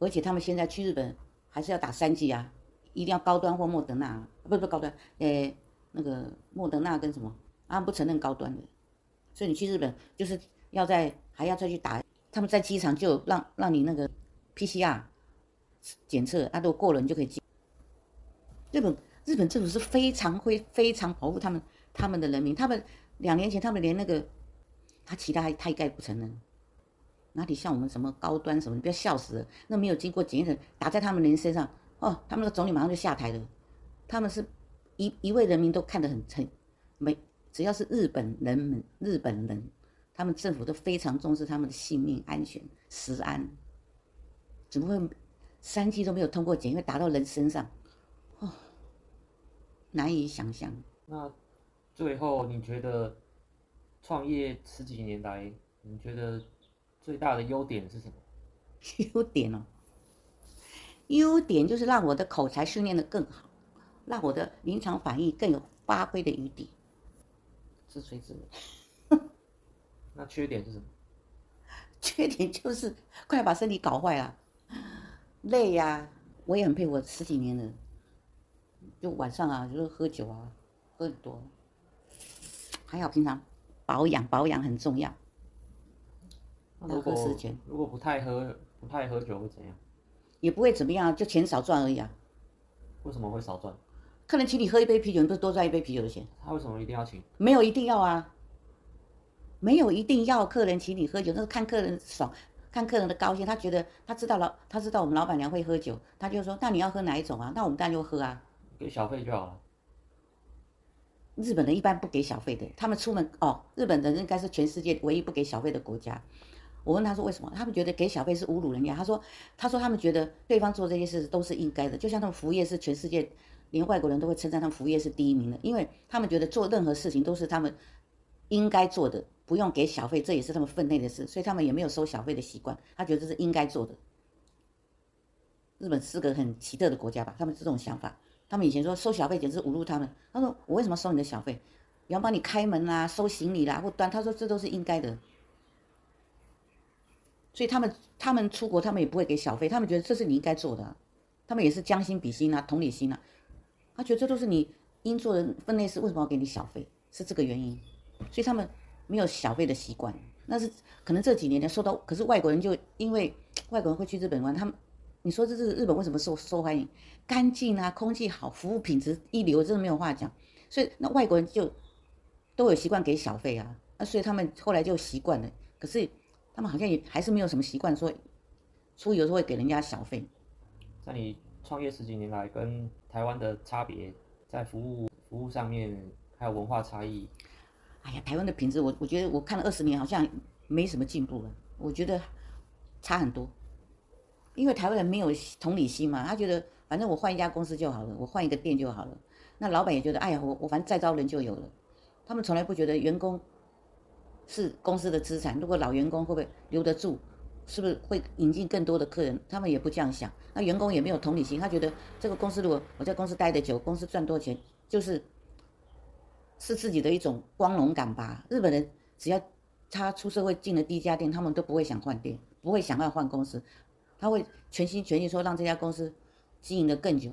而且他们现在去日本还是要打三剂啊，一定要高端或莫德纳，不是不是高端，诶，那个莫德纳跟什么，他们不承认高端的，所以你去日本就是要在还要再去打，他们在机场就让让你那个 PCR。检测，他都过了，你就可以进。日本日本政府是非常会非常保护他们他们的人民。他们两年前他们连那个他其他他一概不承认，哪里像我们什么高端什么？你不要笑死了，那没有经过检验的打在他们人身上，哦，他们那个总理马上就下台了。他们是一一位人民都看得很很没，只要是日本人们日本人，他们政府都非常重视他们的性命安全、食安，怎么会？三剂都没有通过检验，会打到人身上，哦，难以想象。那最后你觉得创业十几年来，你觉得最大的优点是什么？优点哦，优点就是让我的口才训练的更好，让我的临场反应更有发挥的余地。自吹自擂。那缺点是什么？缺点就是快把身体搞坏了。累呀、啊，我也很佩服，我十几年了，就晚上啊，就是喝酒啊，喝很多，还好平常保养保养很重要。如果如果不太喝不太喝酒会怎样？也不会怎么样，就钱少赚而已啊。为什么会少赚？客人请你喝一杯啤酒，你不是多赚一杯啤酒的钱？他为什么一定要请？没有一定要啊，没有一定要客人请你喝酒，那是看客人爽。看客人的高兴，他觉得他知道老，他知道我们老板娘会喝酒，他就说：“那你要喝哪一种啊？那我们当然就喝啊，给小费就好了。”日本人一般不给小费的，他们出门哦，日本人应该是全世界唯一不给小费的国家。我问他说为什么？他们觉得给小费是侮辱人家。他说：“他说他们觉得对方做这些事都是应该的，就像他们服务业是全世界连外国人都会称赞他们服务业是第一名的，因为他们觉得做任何事情都是他们应该做的。”不用给小费，这也是他们分内的事，所以他们也没有收小费的习惯。他觉得这是应该做的。日本是个很奇特的国家吧？他们这种想法，他们以前说收小费简直侮辱他们。他说：“我为什么收你的小费？要帮你开门啦、啊，收行李啦，或端。”他说：“这都是应该的。”所以他们他们出国，他们也不会给小费，他们觉得这是你应该做的。他们也是将心比心啊，同理心啊。他觉得这都是你应做的分内事，为什么要给你小费？是这个原因。所以他们。没有小费的习惯，那是可能这几年才受到。可是外国人就因为 外国人会去日本玩，他们你说这是日本为什么受受欢迎？干净啊，空气好，服务品质一流，真的没有话讲。所以那外国人就都有习惯给小费啊，那所以他们后来就习惯了。可是他们好像也还是没有什么习惯说，出游时候会给人家小费。在你创业十几年来，跟台湾的差别在服务服务上面还有文化差异。哎呀，台湾的品质，我我觉得我看了二十年，好像没什么进步了。我觉得差很多，因为台湾人没有同理心嘛，他觉得反正我换一家公司就好了，我换一个店就好了。那老板也觉得，哎呀，我我反正再招人就有了。他们从来不觉得员工是公司的资产，如果老员工会不会留得住，是不是会引进更多的客人？他们也不这样想。那员工也没有同理心，他觉得这个公司如果我在公司待得久，公司赚多钱，就是。是自己的一种光荣感吧。日本人只要他出社会进了第一家店，他们都不会想换店，不会想要换公司，他会全心全意说让这家公司经营得更久。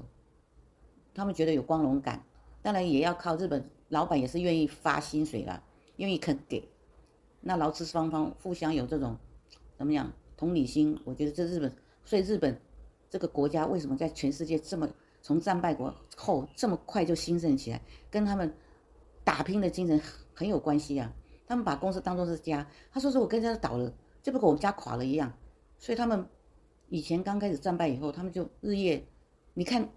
他们觉得有光荣感，当然也要靠日本老板也是愿意发薪水啦，愿意肯给。那劳资双方互相有这种怎么样同理心？我觉得这日本，所以日本这个国家为什么在全世界这么从战败国后这么快就兴盛起来，跟他们。打拼的精神很有关系啊！他们把公司当做是家，他说是我跟人家倒了，就不跟我们家垮了一样。所以他们以前刚开始战败以后，他们就日夜，你看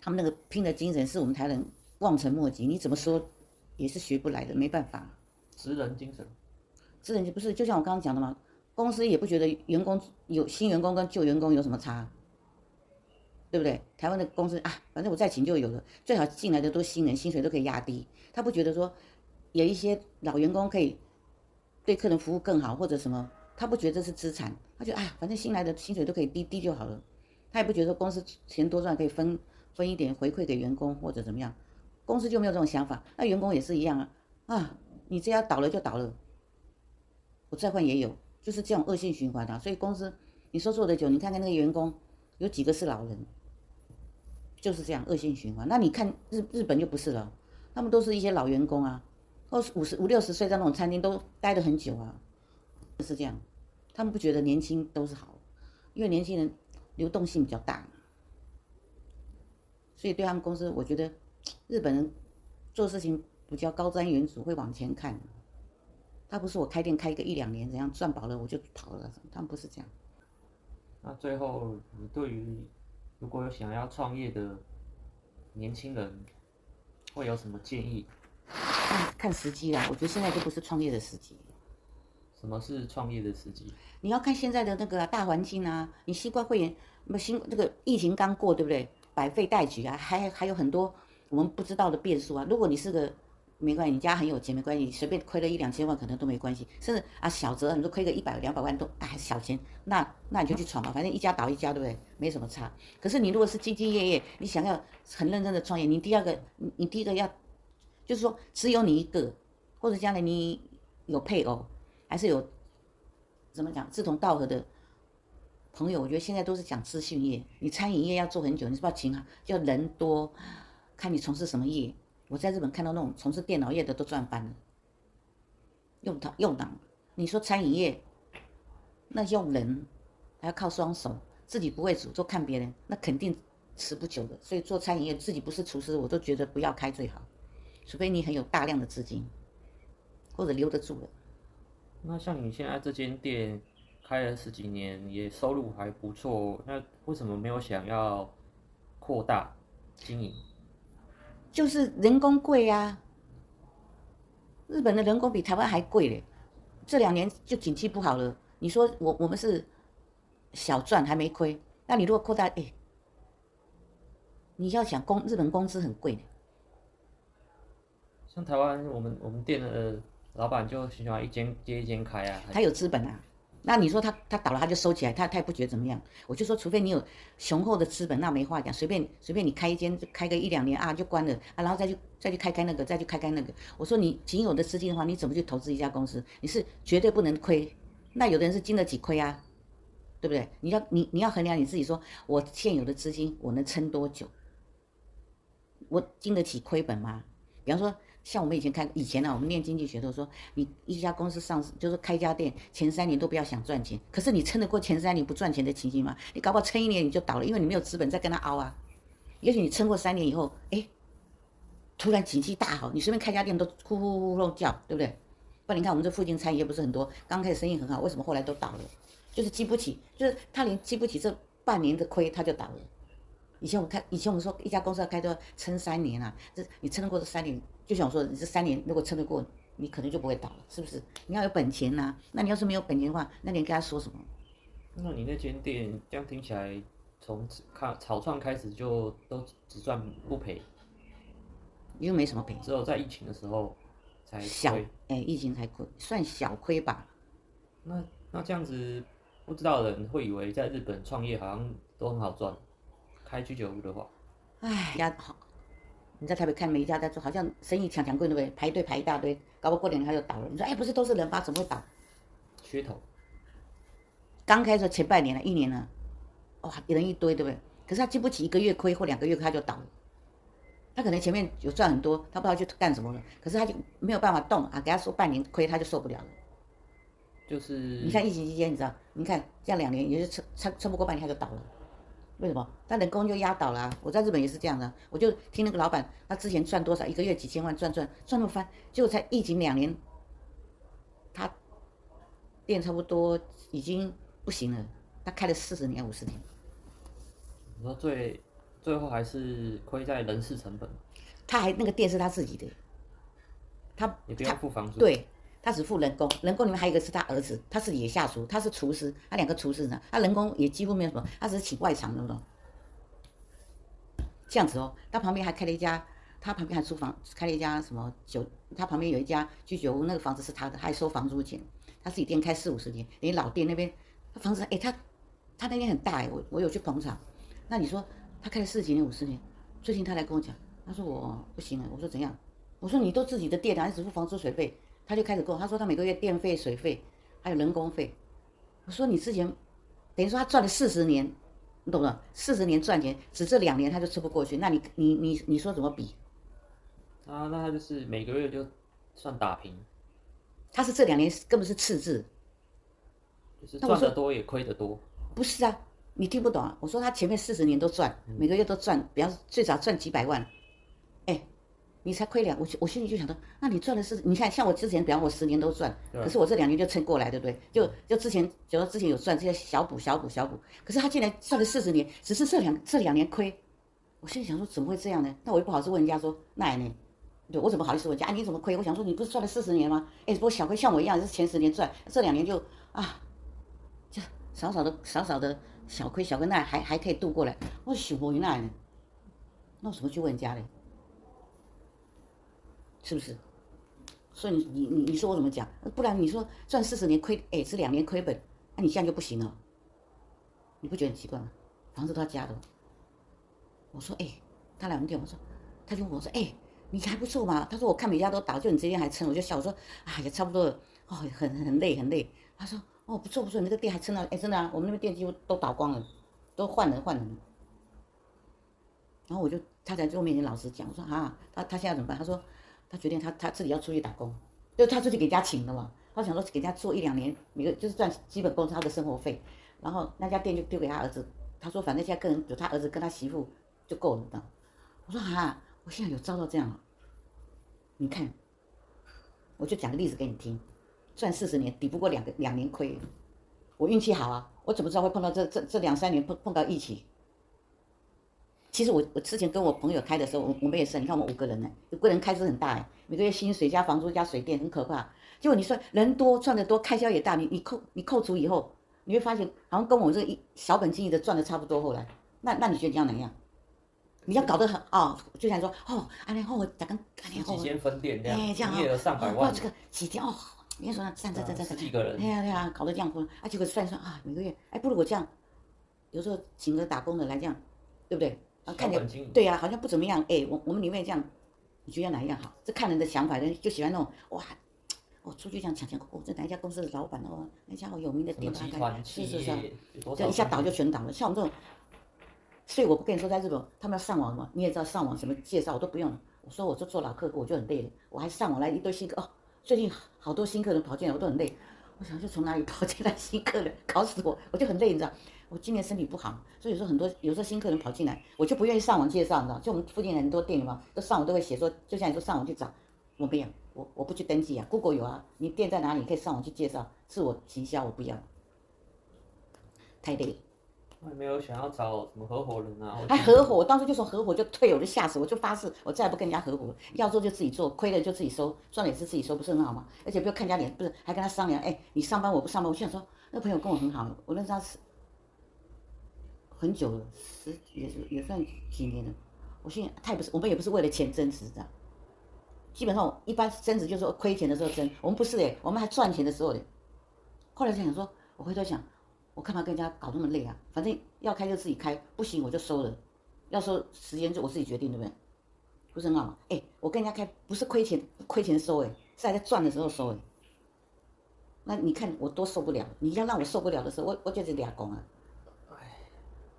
他们那个拼的精神，是我们台人望尘莫及。你怎么说也是学不来的，没办法。职人精神，职人就不是，就像我刚刚讲的嘛，公司也不觉得员工有新员工跟旧员工有什么差。对不对？台湾的公司啊，反正我再请就有了。最好进来的都新人，薪水都可以压低。他不觉得说有一些老员工可以对客人服务更好或者什么，他不觉得这是资产。他觉得哎，反正新来的薪水都可以低低就好了。他也不觉得公司钱多赚可以分分一点回馈给员工或者怎么样。公司就没有这种想法。那员工也是一样啊啊，你这家倒了就倒了，我再换也有，就是这种恶性循环的啊。所以公司你说做的久，你看看那个员工有几个是老人。就是这样恶性循环。那你看日日本就不是了，他们都是一些老员工啊，或五十五六十岁在那种餐厅都待得很久啊，就是这样。他们不觉得年轻都是好，因为年轻人流动性比较大，所以对他们公司，我觉得日本人做事情比较高瞻远瞩，会往前看。他不是我开店开个一两年，怎样赚饱了我就跑了，他们不是这样。那最后你对于？如果有想要创业的年轻人，会有什么建议？看看时机啦，我觉得现在就不是创业的时机。什么是创业的时机？你要看现在的那个大环境啊，你新冠肺炎，不新这个疫情刚过，对不对？百废待举啊，还还有很多我们不知道的变数啊。如果你是个没关系，你家很有钱没关系，你随便亏了一两千万可能都没关系，甚至啊小则你说亏个一百两百万都哎小钱，那那你就去闯吧，反正一家倒一家，对不对？没什么差。可是你如果是兢兢业业，你想要很认真的创业，你第二个你第一个要，就是说只有你一个，或者将来你有配偶，还是有怎么讲志同道合的朋友，我觉得现在都是讲资讯业，你餐饮业要做很久，你是不是要请好，要人多，看你从事什么业。我在日本看到那种从事电脑业的都赚翻了，用他用脑。你说餐饮业，那用人还要靠双手，自己不会煮，就看别人，那肯定持不久的。所以做餐饮业自己不是厨师，我都觉得不要开最好，除非你很有大量的资金，或者留得住的。那像你现在这间店开了十几年，也收入还不错，那为什么没有想要扩大经营？就是人工贵呀、啊，日本的人工比台湾还贵嘞，这两年就景气不好了。你说我我们是小赚还没亏，那你如果扩大，哎，你要想工日本工资很贵的，像台湾我们我们店的老板就喜欢一间接一间开啊，他有资本啊。那你说他他倒了他就收起来，他他也不觉得怎么样。我就说，除非你有雄厚的资本，那没话讲，随便随便你开一间，开个一两年啊就关了啊，然后再去再去开开那个，再去开开那个。我说你仅有的资金的话，你怎么去投资一家公司？你是绝对不能亏。那有的人是经得起亏啊，对不对？你要你你要衡量你自己说，说我现有的资金我能撑多久？我经得起亏本吗？比方说。像我们以前开以前呢、我们念经济学都说，你一家公司上市就是开家店，前三年都不要想赚钱。可是你撑得过前三年不赚钱的情形吗？你搞不好撑一年你就倒了，因为你没有资本再跟他熬啊。也许你撑过三年以后，哎，突然景气大好，你随便开家店都呼呼呼呼叫，对不对？不然你看我们这附近餐饮业不是很多，刚开始生意很好，为什么后来都倒了？就是经不起，就是他连经不起这半年的亏他就倒了。以前我们开，以前我们说一家公司要开都要撑三年啊，这你撑得过这三年？就想说，你这三年如果撑得过，你可能就不会倒了，是不是？你要有本钱呐、啊，那你要是没有本钱的话，那你跟他说什么？那你那间店这样听起来，从看草创开始就都只赚不赔，又没什么赔，只有在疫情的时候才小哎，疫情才亏，算小亏吧。那那这样子，不知道的人会以为在日本创业好像都很好赚，开居酒屋的话，哎呀好，你在台北看每一家在做，好像生意强强贵对不对？排队排一大堆，搞不过两年他就倒了。你说哎，不是都是人吧？怎么会倒？噱头。刚开始前半年了，一年了，哇，人一堆，对不对？可是他经不起一个月亏或两个月亏，他就倒了。他可能前面有赚很多，他不知道去干什么了，可是他就没有办法动啊。给他说半年亏，他就受不了了。就是你看疫情期间，你知道，你看这样两年也就撑撑撑不过半年，他就倒了。为什么？他人工就压倒了啊。我在日本也是这样的，我就听那个老板，他之前赚多少，一个月几千万赚赚赚那么翻，结果才疫情两年，他店差不多已经。不行了，他开了四十年五十年。你说最最后还是亏在人事成本。他还那个店是他自己的，他也不要付房租。对，他只付人工，人工里面还有一个是他儿子，他自己也下厨，他是厨师，他两个厨师呢，他人工也几乎没有什么，他只是请外场那种。这样子哦，他旁边还开了一家，他旁边还租房开了一家什么酒，他旁边有一家居酒屋，那个房子是他的，还收房租钱，他自己店开四五十年，连老店那边。他房子哎，他他那边很大哎，我我有去捧场。那你说他开了四十几年、五十年，最近他来跟我讲，他说我不行了。我说怎样？我说你都自己的店啊，还只付房租水费？他就开始跟我，他说他每个月电费、水费还有人工费。我说你之前等于说他赚了四十年，你懂不懂？四十年赚钱，只这两年他就吃不过去。那你你你你说怎么比？啊，那他就是每个月就算打平。他是这两年根本是赤字。就是赚得多也亏得多，不是啊，你听不懂啊。我说他前面四十年都赚，每个月都赚，比方说最少赚几百万，哎，你才亏两，我我心里就想到，那你赚的是，你看像我之前，比方我十年都赚，可是我这两年就撑过来，对不对？就就之前，假如之前有赚这些小补小补小补，可是他竟然赚了四十年，只是这两这两年亏，我心里想说怎么会这样呢？那我又不好意思问人家说，那呢？对我怎么好意思问人家啊？你怎么亏？我想说你不是赚了四十年吗？哎，不过小亏像我一样是前十年赚，这两年就啊。就少少的少少的小亏小亏，那还还可以度过来。我想不明白呢，那我怎么去问人家呢？是不是？所以你你你你说我怎么讲？不然你说赚四十年亏，哎，是两年亏本，那你现在就不行了。你不觉得很奇怪吗？房子都他家的。我说哎，他来我们店，我说，他就问我说哎，你还不错嘛？他说我看每家都倒，就你这边还撑，我就笑我说啊，也差不多了，哦，很很累很累。他说。哦，不错不错，你那个店还撑了，哎，真的啊，我们那边店几乎都倒光了，都换人换人。然后我就他在我面前老实讲，我说啊，他他现在怎么办？他说他决定他他自己要出去打工，就他出去给家请的嘛。他想说给家做一两年，每个就是赚基本工资他的生活费，然后那家店就丢给他儿子。他说反正现在个人有他儿子跟他媳妇就够了的。我说啊，我现在有招到这样了，你看，我就讲个例子给你听。赚四十年抵不过两个两年亏，我运气好啊！我怎么知道会碰到这这这两三年碰碰到疫情？其实我我之前跟我朋友开的时候，我我们也是，你看我们五个人呢，五个人开支很大哎，每个月薪水加房租加水电很可怕。结果你说人多赚的多，开销也大，你你扣你扣除以后，你会发现好像跟我这一小本经营的赚的差不多。后来，那那你觉得你要哪样？你要搞得很哦，就像说哦，啊然后我咋跟啊然后几间分店这样，哎这样营业额上百万，这个几天哦。你说站站站站站，几个人？对呀对呀，搞得这样混，啊结果算算啊，每个月哎不如我这样，有时候请个打工的来这样，对不对？啊看着对呀，好像不怎么样哎，我我们里面这样，你觉得哪一样好？这看人的想法，人就喜欢那种哇，我出去这样抢钱，哦这哪一家公司的老板哦，那家好有名的店，集团企业，是是是，这一下倒就全倒了。像我们这种，所以我不跟你说，在日本他们要上网嘛，你也知道上网什么介绍我都不用了，我说我就做老客户我就很累了，我还上网来一堆新客哦。最近好多新客人跑进来，我都很累。我想就从哪里跑进来新客人，搞死我，我就很累，你知道？我今年身体不好，所以有时候很多有时候新客人跑进来，我就不愿意上网介绍，你知道？就我们附近很多店嘛，都上网都会写说，就像你说上网去找，我不要，我我不去登记啊。Google 有啊，你店在哪里？你可以上网去介绍，自我行销，我不要，太累。我也没有想要找什么合伙人啊。还合伙，我当时就说合伙就退，我就吓死，我就发誓，我再也不跟人家合伙，要做就自己做，亏了就自己收，赚了也是自己收，不是很好吗？而且不要看人家脸，不是还跟他商量，哎，你上班我不上班，我想说那朋友跟我很好，我认识他是很久了，十也是也算几年了。我现在他也不是，我们也不是为了钱争执的，基本上一般争执就是说亏钱的时候争，我们不是哎，我们还赚钱的时候的。后来就想说，我回头想。我干嘛跟人家搞那么累啊？反正要开就自己开，不行我就收了。要收时间就我自己决定，对不对？不是很好吗？哎，我跟人家开不是亏钱，亏钱收哎，是还在赚的时候收哎。那你看我多受不了，你要让我受不了的时候，我我就是俩工啊。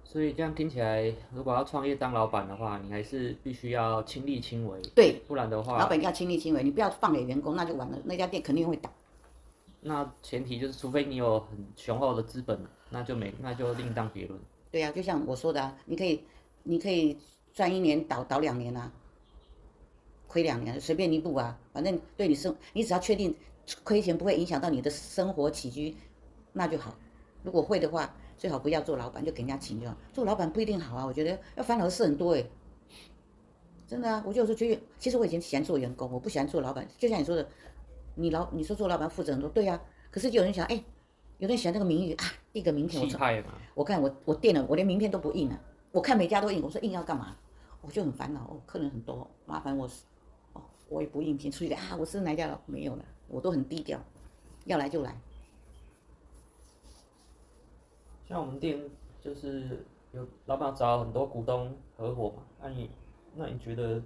哎，所以这样听起来，如果要创业当老板的话，你还是必须要亲力亲为。对，不然的话，老板要亲力亲为，你不要放给员工，那就完了，那家店肯定会倒。那前提就是，除非你有很雄厚的资本，那就没，那就另当别论。对呀、啊，就像我说的啊，你可以，你可以赚一年倒倒两年啊，亏两年随便你补啊，反正对你生，你只要确定亏钱不会影响到你的生活起居，那就好。如果会的话，最好不要做老板，就给人家请就好。做老板不一定好啊，我觉得要烦恼的事很多诶。真的啊，我就是觉得，其实我以前喜欢做员工，我不喜欢做老板，就像你说的。你老你说做老板负责很多，对呀、啊，可是就有人想，哎，有人喜欢那个名誉啊，印个名片，我说，我看我我垫了，我连名片都不印了，我看每家都印，我说印要干嘛？我就很烦恼哦，客人很多，麻烦我，哦，我也不印，先出去啊，我是哪家了？没有了，我都很低调，要来就来。像我们店就是有老板找很多股东合伙嘛，那你那你觉得？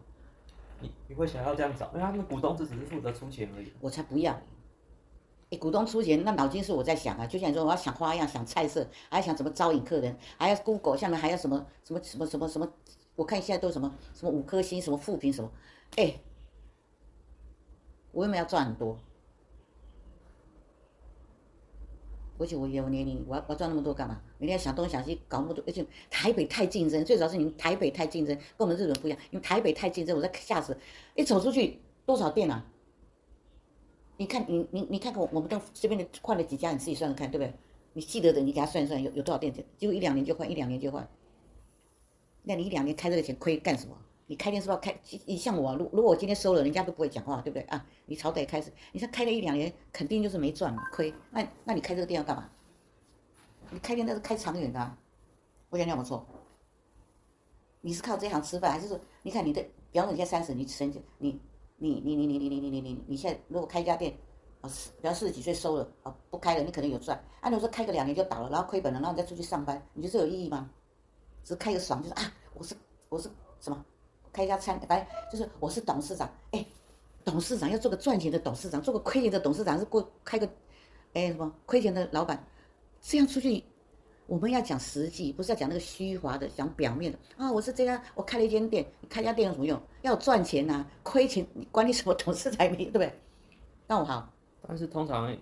你你会想要这样找？因为他们股东只只是负责出钱而已。我才不要！哎，股东出钱，那脑筋是我在想啊。就像你说，我要想花样，想菜色，还要想怎么招引客人，还要 Google 下面还要什么什么什么什么什么？我看现在都什么什么五颗星，什么负评什么？哎，我又没有赚很多。而且我也有年龄，我要我要赚那么多干嘛？每天想东想西，搞那么多，而且台北太竞争，最主要是你们台北太竞争，跟我们日本不一样。因为台北太竞争，我在吓死。一走出去多少店啊？你看你你你看看我们这这边的换了几家，你自己算算看，对不对？你记得的，你给他算一算，有有多少店？就一两年就换，一两年就换。那你一两年开这个钱亏干什么？你开店是不是要开？你像我，如如果我今天收了，人家都不会讲话，对不对啊？你朝歹开始，你说开了一两年，肯定就是没赚嘛，亏。那那你开这个店要干嘛？你开店那是开长远的啊，我讲你有没有错？你是靠这行吃饭，还是说，你看你的，比方说你现在三十，你成就你你你你你你你你你你你现在如果开一家店，啊，比方四十几岁收了，啊，不开了，你可能有赚。按理说开个两年就倒了，然后亏本了，然后你再出去上班，你觉得这有意义吗？只是开个爽，就是啊，我是我是什么？开一家餐，反正就是我是董事长，哎，董事长要做个赚钱的董事长，做个亏钱的董事长是过开个，哎什么亏钱的老板，这样出去，我们要讲实际，不是要讲那个虚华的，讲表面的啊。我是这样，我开了一间店，开家店有什么用？要赚钱呐、啊，亏钱你管你什么董事长没，对不对？那我好。但是通常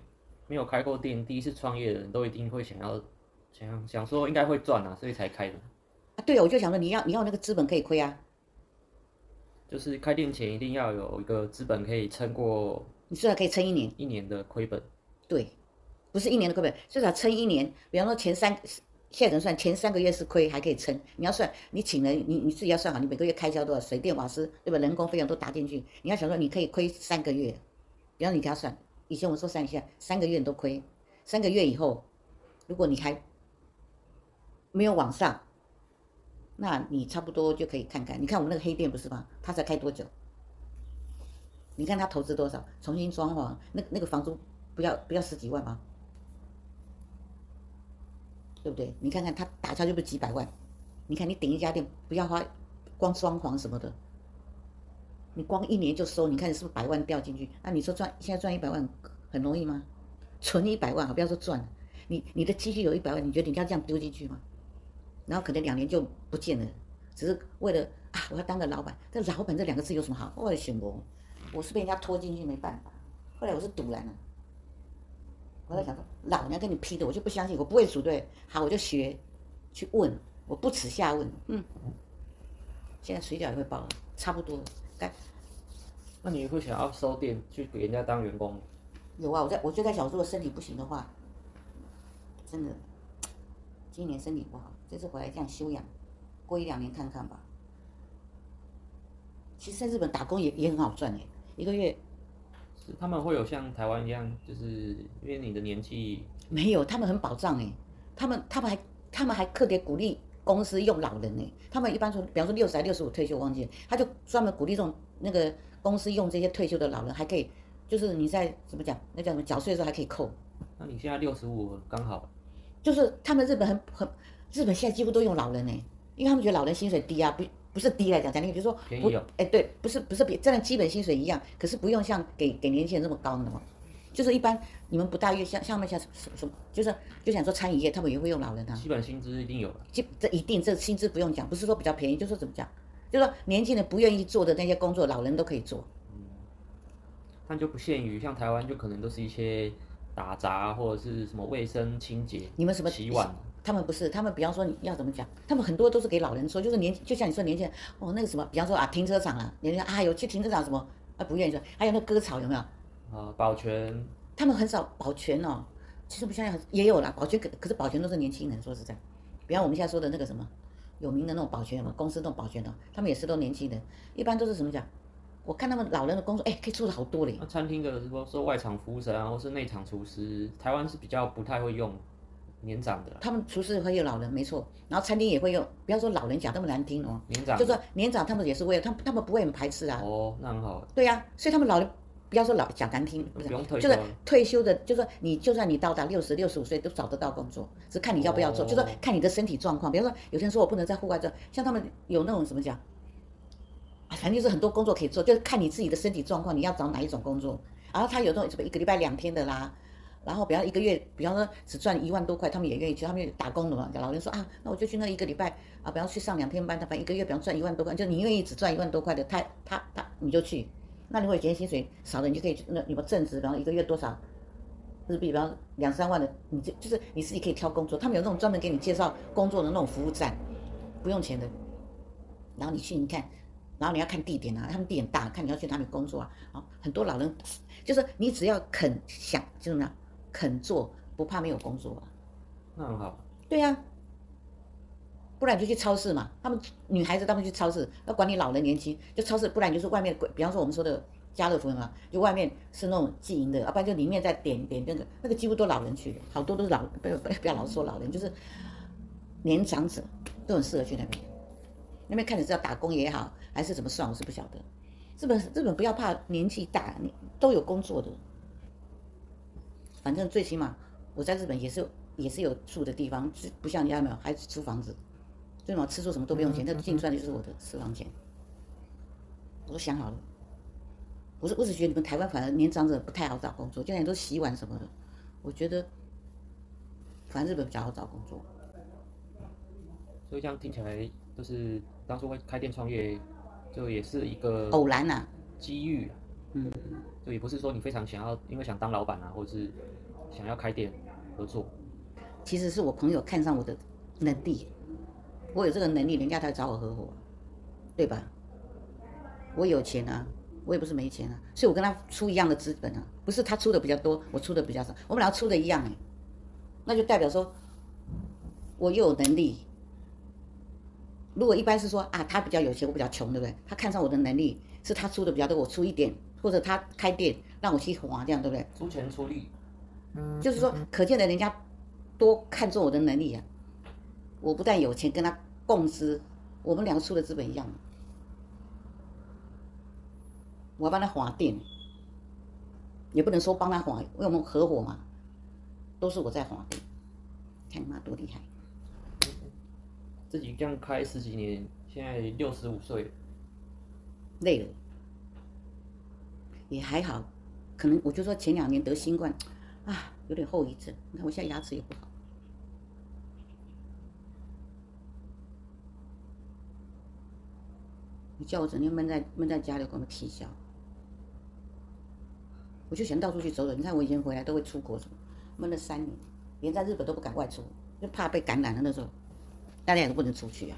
没有开过店，第一次创业的人都一定会想要想想说应该会赚啊，所以才开的。啊，对，我就想说你要你要那个资本可以亏啊。就是开店前一定要有一个资本可以撑过，你至少可以撑一年，一年的亏本。对，不是一年的亏本，至少撑一年。比方说前三，现在怎么算？前三个月是亏还可以撑。你要算，你请人，你你自己要算好，你每个月开销多少，水电瓦斯对吧？人工费用都打进去。你要想说你可以亏三个月，比方你给他算，以前我说算一下，三个月你都亏，三个月以后，如果你还没有往上。那你差不多就可以看看，你看我们那个黑店不是吗？他才开多久？你看他投资多少？重新装潢，那那个房租不要不要十几万吗？对不对？你看看他打下就不几百万？你看你顶一家店不要花光装潢什么的，你光一年就收，你看你是不是百万掉进去？那你说赚现在赚一百万很容易吗？存一百万啊，不要说赚，你你的积蓄有一百万，你觉得你要这样丢进去吗？然后可能两年就不见了，只是为了啊，我要当个老板。这老板这两个字有什么好？我的选择，我是被人家拖进去没办法。后来我是赌烂了，我在想说，老娘跟你批的，我就不相信，我不会组队。好，我就学，去问，我不耻下问。嗯，现在水饺也会包了，差不多该。那你会想要收店去给人家当员工？有啊，我在我就在想，如果身体不行的话，真的。今年身体不好，这次回来这样休养，过一两年看看吧。其实在日本打工也也很好赚诶，一个月。是他们会有像台湾一样，就是因为你的年纪。没有，他们很保障哎，他们他们还他们还特别鼓励公司用老人哎，他们一般说，比方说六十还六十五退休，忘记了，他就专门鼓励这种那个公司用这些退休的老人，还可以，就是你在怎么讲，那叫什么缴税的时候还可以扣。那你现在六十五刚好。就是他们日本很很，日本现在几乎都用老人呢，因为他们觉得老人薪水低啊，不不是低来讲，讲你比如说不，哎对，不是不是比这样基本薪水一样，可是不用像给给年轻人这么高的嘛，就是一般你们不大约像像他们像什么什么，就是就想说餐饮业他们也会用老人啊，基本薪资一定有，基这一定这薪资不用讲，不是说比较便宜，就是说怎么讲，就是说年轻人不愿意做的那些工作，老人都可以做，嗯，但就不限于像台湾就可能都是一些。打杂或者是什么卫生清洁，你们什么洗碗？他们不是，他们比方说你要怎么讲？他们很多都是给老人说，就是年，就像你说年轻人哦，那个什么，比方说啊，停车场啊，年轻人啊有去停车场什么啊不愿意说，还有那割草有没有？啊，保全。他们很少保全哦，其实不像也有啦，保全可可是保全都是年轻人，说实在，比方我们现在说的那个什么有名的那种保全有没有？公司那种保全的，他们也是都年轻人，一般都是什么讲？我看他们老人的工作，哎，可以做的好多嘞。餐厅的说说外场服务生啊，或是内场厨师，台湾是比较不太会用年长的。他们厨师会有老人，没错。然后餐厅也会用，不要说老人讲那么难听哦。年长。就说年长，他们也是为了，他们他们不会很排斥啊。哦，那很好。对呀、啊，所以他们老人，不要说老讲难听。就是退休的，就是说你就算你到达六十六十五岁都找得到工作，只看你要不要做，哦、就是说看你的身体状况。比如说有些人说我不能在户外做，像他们有那种什么讲。反正就是很多工作可以做，就是看你自己的身体状况，你要找哪一种工作。然后他有那种什么一个礼拜两天的啦，然后比方一个月，比方说只赚一万多块，他们也愿意去，他们也打工的嘛。老人说啊，那我就去那一个礼拜啊，比方去上两天班，他反正一个月比方赚一万多块，就你愿意只赚一万多块的，他他他你就去。那如果嫌薪水少的，你就可以那你们正职，比方一个月多少日币，比方两三万的，你就就是你自己可以挑工作。他们有那种专门给你介绍工作的那种服务站，不用钱的。然后你去，你看。然后你要看地点啊，他们地点大，看你要去哪里工作啊。啊，很多老人就是你只要肯想，就是那样肯做，不怕没有工作啊。那很好。对呀、啊，不然就去超市嘛。他们女孩子他们去超市，要管你老人年轻，就超市，不然就是外面，比方说我们说的家乐福嘛，就外面是那种自营的，要不然就里面再点点那个，那个几乎都老人去的，好多都是老，不要不要老是说老人，就是年长者都很适合去那边。那边看你是要打工也好，还是怎么算，我是不晓得。日本日本不要怕年纪大，你都有工作的。反正最起码我在日本也是也是有住的地方，不像你家没有，还租房子，最起码吃住什么都不用钱，那净赚的就是我的私房钱。我都想好了，我是我只觉得你们台湾反而年长者不太好找工作，现在都洗碗什么的，我觉得反正日本比较好找工作。所以这样听起来就是。当初会开店创业，就也是一个偶然呐，机遇，嗯，就也不是说你非常想要，因为想当老板啊，或者是想要开店合作。其实是我朋友看上我的能力，我有这个能力，人家才找我合伙，对吧？我有钱啊，我也不是没钱啊，所以我跟他出一样的资本啊，不是他出的比较多，我出的比较少，我们俩出的一样哎，那就代表说，我又有能力。如果一般是说啊，他比较有钱，我比较穷，对不对？他看上我的能力，是他出的比较多，我出一点，或者他开店让我去划，这样对不对？出钱出力，嗯，就是说，可见的人家多看重我的能力啊。我不但有钱，跟他共资，我们两个出的资本一样。我要帮他划店，也不能说帮他划，因为我们合伙嘛，都是我在划店，看你妈多厉害。自己这样开十几年，现在六十五岁，累了，也还好，可能我就说前两年得新冠，啊，有点后遗症。你看我现在牙齿也不好，你叫我整天闷在闷在家里，给我们啼笑。我就想到处去走走。你看我以前回来都会出国，什么闷了三年，连在日本都不敢外出，就怕被感染了那时候。大家也都不能出去啊！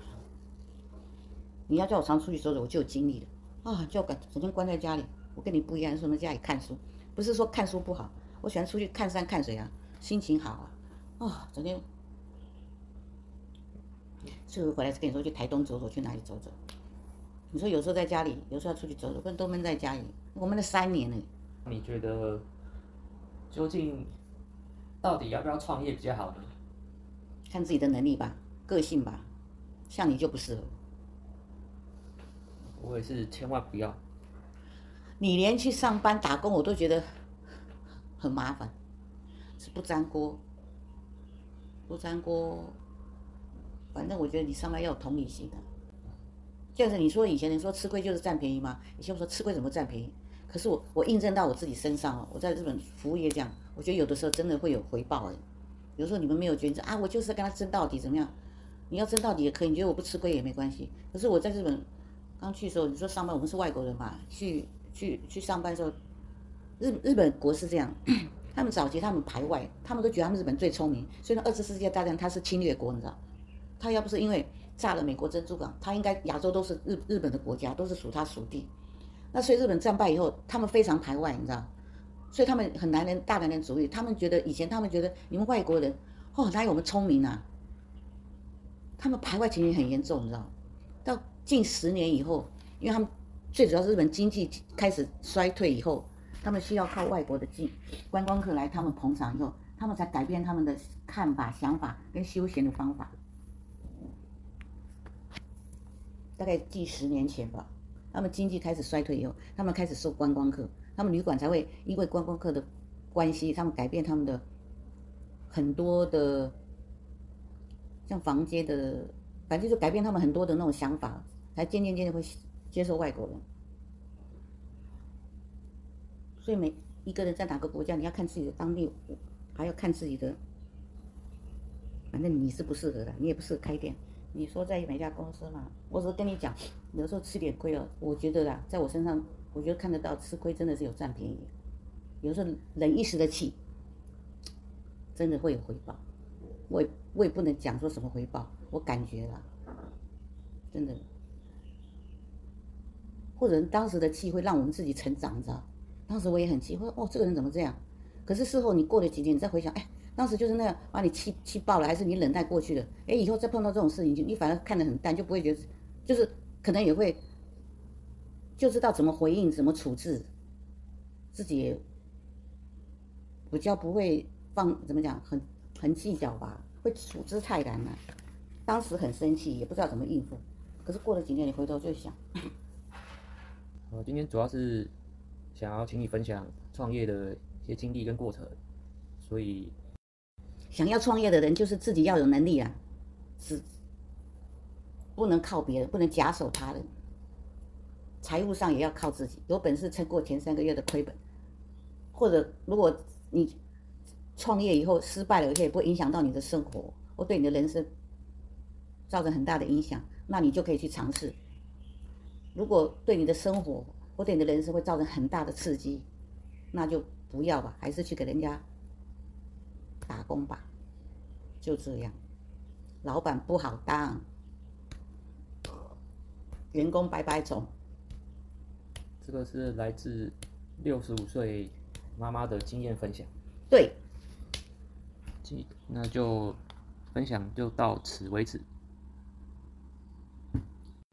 你要叫我常出去走走，我就有精力了啊！叫我整天关在家里，我跟你不一样，说在家里看书，不是说看书不好，我喜欢出去看山看水啊，心情好啊！啊，昨天所以我回来跟你说，去台东走走，去哪里走走。你说有时候在家里，有时候要出去走走，不然都闷在家里。我闷了三年呢。你觉得究竟到底要不要创业比较好呢？看自己的能力吧，个性吧。像你就不适合。我也是，千万不要。你连去上班打工，我都觉得很麻烦，是不粘锅，不粘锅。反正我觉得你上班要有同理心的。就是你说以前人说吃亏就是占便宜吗？以前我说吃亏怎么占便宜？可是我我印证到我自己身上了。我在日本服务业这样，我觉得有的时候真的会有回报哎。有时候你们没有觉得啊，我就是跟他争到底怎么样？你要争到底也可以，你觉得我不吃亏也没关系。可是我在日本刚去的时候，你说上班，我们是外国人嘛，去去去上班的时候，日日本国是这样，他们早期他们排外，他们都觉得他们日本最聪明，所以呢二次世界大战他是侵略国，你知道？他要不是因为。炸了美国珍珠港，他应该亚洲都是日日本的国家，都是属他属地。那所以日本战败以后，他们非常排外，你知道？所以他们很男人大男人主义，他们觉得以前他们觉得你们外国人哦哪有我们聪明啊？他们排外情形很严重，你知道？到近十年以后，因为他们最主要是日本经济开始衰退以后，他们需要靠外国的进观光客来他们捧场以后，他们才改变他们的看法、想法跟休闲的方法。大概近十年前吧，他们经济开始衰退以后，他们开始收观光客，他们旅馆才会因为观光客的关系，他们改变他们的很多的像房间的，反正就改变他们很多的那种想法，才渐渐渐渐会接受外国人。所以每一个人在哪个国家，你要看自己的当地，还要看自己的，反正你是不适合的，你也不适合开店。你说在每家公司嘛，我只是跟你讲，有时候吃点亏哦。我觉得啦，在我身上，我觉得看得到吃亏真的是有占便宜。有时候忍一时的气，真的会有回报。我也我也不能讲说什么回报，我感觉啦，真的。或者当时的气会让我们自己成长，你知道？当时我也很气，我说哦，这个人怎么这样？可是事后你过了几天，你再回想，哎。当时就是那样把你气气爆了，还是你忍耐过去的？哎，以后再碰到这种事情，就你反而看得很淡，就不会觉得，就是可能也会就知道怎么回应、怎么处置，自己比较不会放怎么讲，很很计较吧，会处之泰然了。当时很生气，也不知道怎么应付，可是过了几天，你回头就想，我 今天主要是想要请你分享创业的一些经历跟过程，所以。想要创业的人，就是自己要有能力啊，是不能靠别人，不能假手他人。财务上也要靠自己，有本事撑过前三个月的亏本，或者如果你创业以后失败了，而且也不会影响到你的生活，或对你的人生造成很大的影响，那你就可以去尝试。如果对你的生活或对你的人生会造成很大的刺激，那就不要吧，还是去给人家。打工吧，就这样。老板不好当，员工白白走。这个是来自六十五岁妈妈的经验分享。对，那就分享就到此为止。